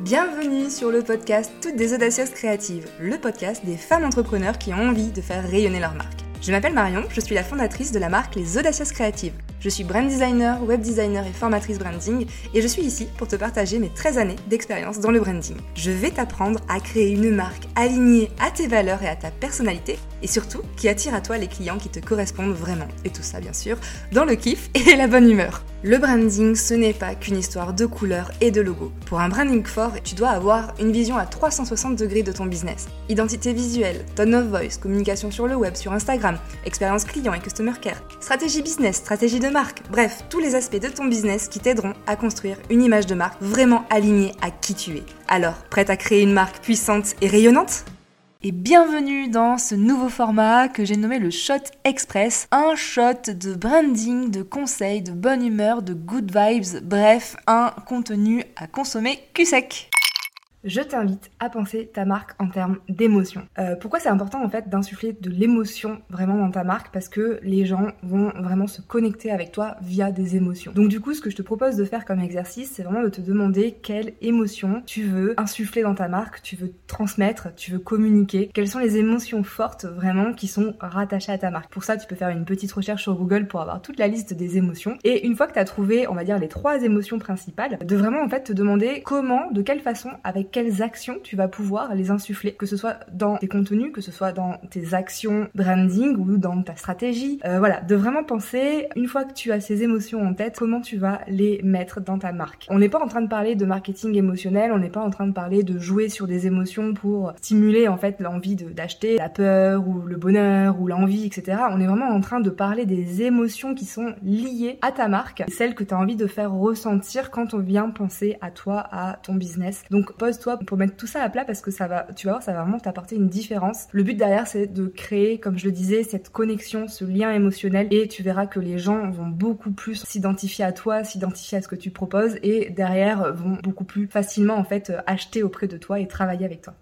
Bienvenue sur le podcast Toutes des audacieuses créatives, le podcast des femmes entrepreneurs qui ont envie de faire rayonner leur marque. Je m'appelle Marion, je suis la fondatrice de la marque Les Audacieuses Créatives. Je suis brand designer, web designer et formatrice branding et je suis ici pour te partager mes 13 années d'expérience dans le branding. Je vais t'apprendre à créer une marque alignée à tes valeurs et à ta personnalité et surtout qui attire à toi les clients qui te correspondent vraiment. Et tout ça bien sûr dans le kiff et la bonne humeur. Le branding, ce n'est pas qu'une histoire de couleurs et de logos. Pour un branding fort, tu dois avoir une vision à 360 degrés de ton business. Identité visuelle, tone of voice, communication sur le web, sur Instagram, expérience client et customer care, stratégie business, stratégie de marque, bref, tous les aspects de ton business qui t'aideront à construire une image de marque vraiment alignée à qui tu es. Alors, prête à créer une marque puissante et rayonnante? Et bienvenue dans ce nouveau format que j'ai nommé le Shot Express. Un shot de branding, de conseils, de bonne humeur, de good vibes, bref, un contenu à consommer cul sec je t'invite à penser ta marque en termes d'émotion. Euh, pourquoi c'est important en fait d'insuffler de l'émotion vraiment dans ta marque? Parce que les gens vont vraiment se connecter avec toi via des émotions. Donc du coup, ce que je te propose de faire comme exercice, c'est vraiment de te demander quelle émotion tu veux insuffler dans ta marque, tu veux transmettre, tu veux communiquer. Quelles sont les émotions fortes vraiment qui sont rattachées à ta marque? Pour ça, tu peux faire une petite recherche sur Google pour avoir toute la liste des émotions. Et une fois que tu as trouvé, on va dire, les trois émotions principales, de vraiment en fait te demander comment, de quelle façon, avec quelles actions tu vas pouvoir les insuffler, que ce soit dans tes contenus, que ce soit dans tes actions branding ou dans ta stratégie. Euh, voilà, de vraiment penser, une fois que tu as ces émotions en tête, comment tu vas les mettre dans ta marque. On n'est pas en train de parler de marketing émotionnel, on n'est pas en train de parler de jouer sur des émotions pour stimuler en fait l'envie d'acheter, la peur ou le bonheur ou l'envie, etc. On est vraiment en train de parler des émotions qui sont liées à ta marque, celles que tu as envie de faire ressentir quand on vient penser à toi, à ton business. Donc pose pour mettre tout ça à plat parce que ça va, tu vas ça va vraiment t'apporter une différence. Le but derrière, c'est de créer, comme je le disais, cette connexion, ce lien émotionnel et tu verras que les gens vont beaucoup plus s'identifier à toi, s'identifier à ce que tu proposes et derrière vont beaucoup plus facilement en fait acheter auprès de toi et travailler avec toi.